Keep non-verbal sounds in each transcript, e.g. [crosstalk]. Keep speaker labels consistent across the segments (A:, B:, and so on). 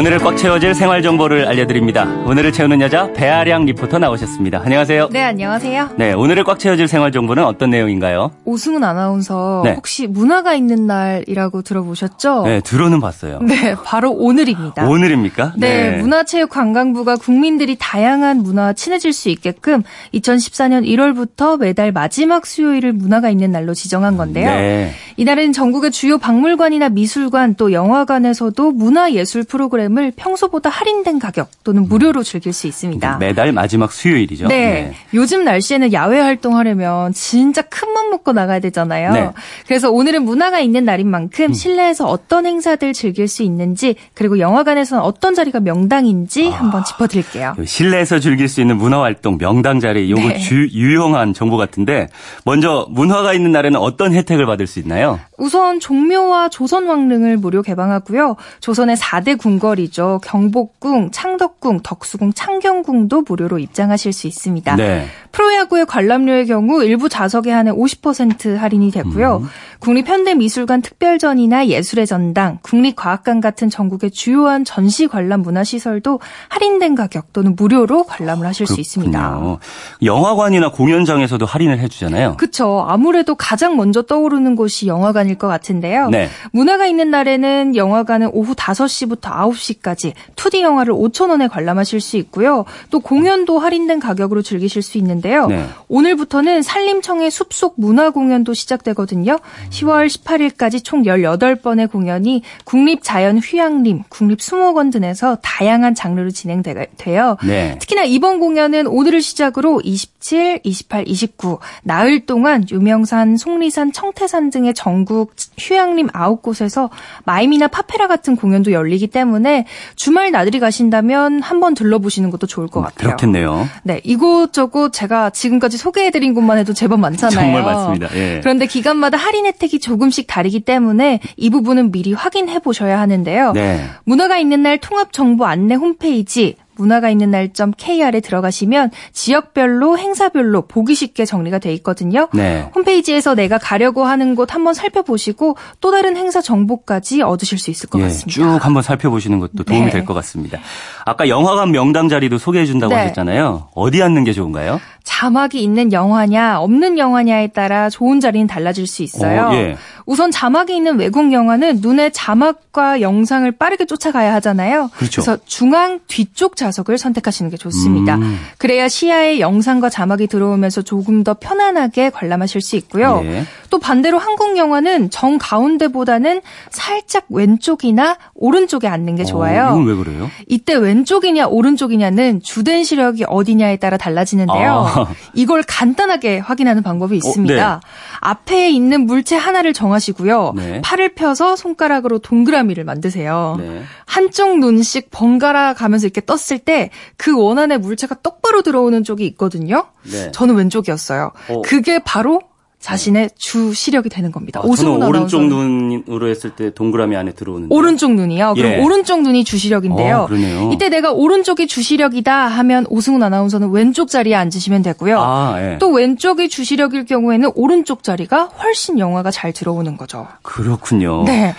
A: 오늘을 꽉 채워질 생활 정보를 알려드립니다. 오늘을 채우는 여자 배아량 리포터 나오셨습니다. 안녕하세요.
B: 네, 안녕하세요.
A: 네, 오늘을 꽉 채워질 생활 정보는 어떤 내용인가요?
B: 오승훈 아나운서
A: 네.
B: 혹시 문화가 있는 날이라고 들어보셨죠?
A: 네, 들어는 봤어요.
B: 네, 바로 오늘입니다.
A: 오늘입니까?
B: 네, 문화체육관광부가 국민들이 다양한 문화와 친해질 수 있게끔 2014년 1월부터 매달 마지막 수요일을 문화가 있는 날로 지정한 건데요.
A: 네.
B: 이날은 전국의 주요 박물관이나 미술관 또 영화관에서도 문화예술 프로그램을 평소보다 할인된 가격 또는 무료로 즐길 수 있습니다.
A: 매달 마지막 수요일이죠.
B: 네. 요즘 날씨에는 야외 활동하려면 진짜 큰 맘 먹고 나가야 되잖아요.
A: 네. 음.
B: 그래서 오늘은 문화가 있는 날인 만큼 실내에서 어떤 행사들 즐길 수 있는지 그리고 영화관에서는 어떤 자리가 명당인지
A: 아.
B: 한번 짚어드릴게요.
A: 실내에서 즐길 수 있는 문화활동 명당 자리 요거
B: 네.
A: 주, 유용한 정보 같은데 먼저 문화가 있는 날에는 어떤 혜택을 받을 수 있나요?
B: 우선 종묘와 조선왕릉을 무료 개방하고요. 조선의 4대 궁궐이죠. 경복궁, 창덕궁, 덕수궁, 창경궁도 무료로 입장하실 수 있습니다.
A: 네.
B: 프로야구의 관람료의 경우 일부 좌석에 한해 50% 할인이 되고요.
A: 음.
B: 국립현대미술관 특별전이나 예술의 전당, 국립과학관 같은 전국의 주요한 전시 관람 문화시설도 할인된 가격 또는 무료로 관람을 하실 수 있습니다.
A: 영화관이나 공연장에서도 할인을 해주잖아요.
B: 그쵸. 아무래도 가장 먼저 떠오르는 곳이 영화관일 것 같은데요.
A: 네.
B: 문화가 있는 날에는 영화관은 오후 5시부터 9시까지 2D 영화를 5,000원에 관람하실 수 있고요. 또 공연도 할인된 가격으로 즐기실 수 있는 데요.
A: 네.
B: 오늘부터는 산림청의 숲속 문화 공연도 시작되거든요. 10월 18일까지 총 18번의 공연이 국립자연휴양림, 국립수목원 등에서 다양한 장르로 진행돼요.
A: 네.
B: 특히나 이번 공연은 오늘을 시작으로 27, 28, 29 나흘 동안 유명산, 속리산, 청태산 등의 전국 휴양림 9곳에서 마임이나 파페라 같은 공연도 열리기 때문에 주말 나들이 가신다면 한번 들러보시는 것도 좋을 것 같아요.
A: 그렇겠네요.
B: 네, 이곳저곳 제가 지금까지 소개해드린 곳만 해도 제법 많잖아요.
A: 정말 많습니다. 예.
B: 그런데 기간마다 할인 혜택이 조금씩 다르기 때문에 이 부분은 미리 확인해 보셔야 하는데요.
A: 네.
B: 문화가 있는 날 통합 정보 안내 홈페이지 문화가 있는 날.kr에 들어가시면 지역별로 행사별로 보기 쉽게 정리가 돼 있거든요.
A: 네.
B: 홈페이지에서 내가 가려고 하는 곳 한번 살펴보시고 또 다른 행사 정보까지 얻으실 수 있을 것
A: 예,
B: 같습니다.
A: 쭉 한번 살펴보시는 것도 도움이
B: 네.
A: 될것 같습니다. 아까 영화관 명당 자리도 소개해 준다고
B: 네.
A: 하셨잖아요. 어디 앉는 게 좋은가요?
B: 자막이 있는 영화냐 없는 영화냐에 따라 좋은 자리는 달라질 수 있어요.
A: 어, 예.
B: 우선 자막이 있는 외국 영화는 눈에 자막과 영상을 빠르게 쫓아가야 하잖아요.
A: 그렇죠.
B: 래서 중앙 뒤쪽 좌석을 선택하시는 게 좋습니다.
A: 음.
B: 그래야 시야에 영상과 자막이 들어오면서 조금 더 편안하게 관람하실 수 있고요.
A: 예.
B: 또 반대로 한국 영화는 정 가운데보다는 살짝 왼쪽이나 오른쪽에 앉는 게 좋아요.
A: 어, 이건 왜 그래요?
B: 이때 왼쪽이냐 오른쪽이냐는 주된 시력이 어디냐에 따라 달라지는데요.
A: 아.
B: 이걸 간단하게 확인하는 방법이 있습니다.
A: 네.
B: 앞에 있는 물체 하나를 정하 시고요.
A: 네.
B: 팔을 펴서 손가락으로 동그라미를 만드세요.
A: 네.
B: 한쪽 눈씩 번갈아 가면서 이렇게 떴을 때 그 원안의 물체가 똑바로 들어오는 쪽이 있거든요.
A: 네.
B: 저는 왼쪽이었어요.
A: 어.
B: 그게 바로 자신의 주 시력이 되는 겁니다.
A: 아,
B: 오승훈
A: 오른쪽 눈으로 했을 때 동그라미 안에 들어오는데.
B: 오른쪽 눈이요. 그럼
A: 예.
B: 오른쪽 눈이 주시력인데요.
A: 어, 그러네요.
B: 이때 내가 오른쪽이 주시력이다 하면 오승훈 아나운서는 왼쪽 자리에 앉으시면 되고요.
A: 아, 예.
B: 또 왼쪽이 주시력일 경우에는 오른쪽 자리가 훨씬 영화가 잘 들어오는 거죠.
A: 그렇군요.
B: 네.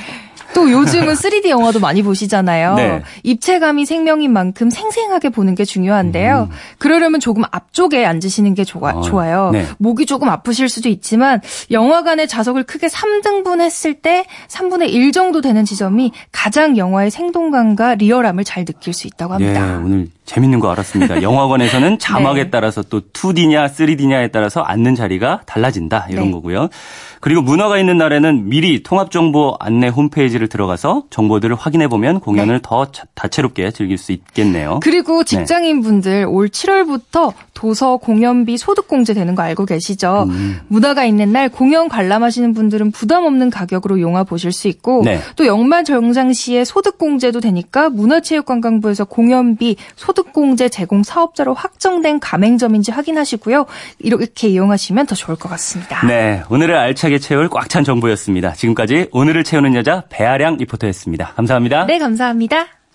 B: 또 요즘은 3D 영화도 많이 보시잖아요.
A: 네.
B: 입체감이 생명인 만큼 생생하게 보는 게 중요한데요. 그러려면 조금 앞쪽에 앉으시는 게 좋아,
A: 음. 아,
B: 좋아요.
A: 네.
B: 목이 조금 아프실 수도 있지만 영화관의 좌석을 크게 3등분 했을 때 3분의 1 정도 되는 지점이 가장 영화의 생동감과 리얼함을 잘 느낄 수 있다고
A: 예,
B: 합니다.
A: 오늘 재밌는 거 알았습니다. [laughs] 영화관에서는 자막에
B: 네.
A: 따라서 또 2D냐 3D냐에 따라서 앉는 자리가 달라진다 이런
B: 네.
A: 거고요. 그리고 문화가 있는 날에는 미리 통합정보 안내 홈페이지를 들어가서 정보들을 확인해 보면 공연을 더 자- 다채롭게 즐길 수 있겠네요.
B: 그리고 직장인 분들 올 7월부터 도서 공연비 소득 공제 되는 거 알고 계시죠?
A: 음.
B: 문화가 있는 날 공연 관람하시는 분들은 부담 없는 가격으로 영화 보실 수 있고
A: 네.
B: 또 연말 정장시에 소득 공제도 되니까 문화체육관광부에서 공연비 소득 공제 제공 사업자로 확정된 가맹점인지 확인하시고요. 이렇게 이용하시면 더 좋을 것 같습니다.
A: 네, 오늘을 알차게 채울 꽉 찬 정보였습니다. 지금까지 오늘을 채우는 여자 배아량 리포터였습니다. 감사합니다.
B: 네, 감사합니다.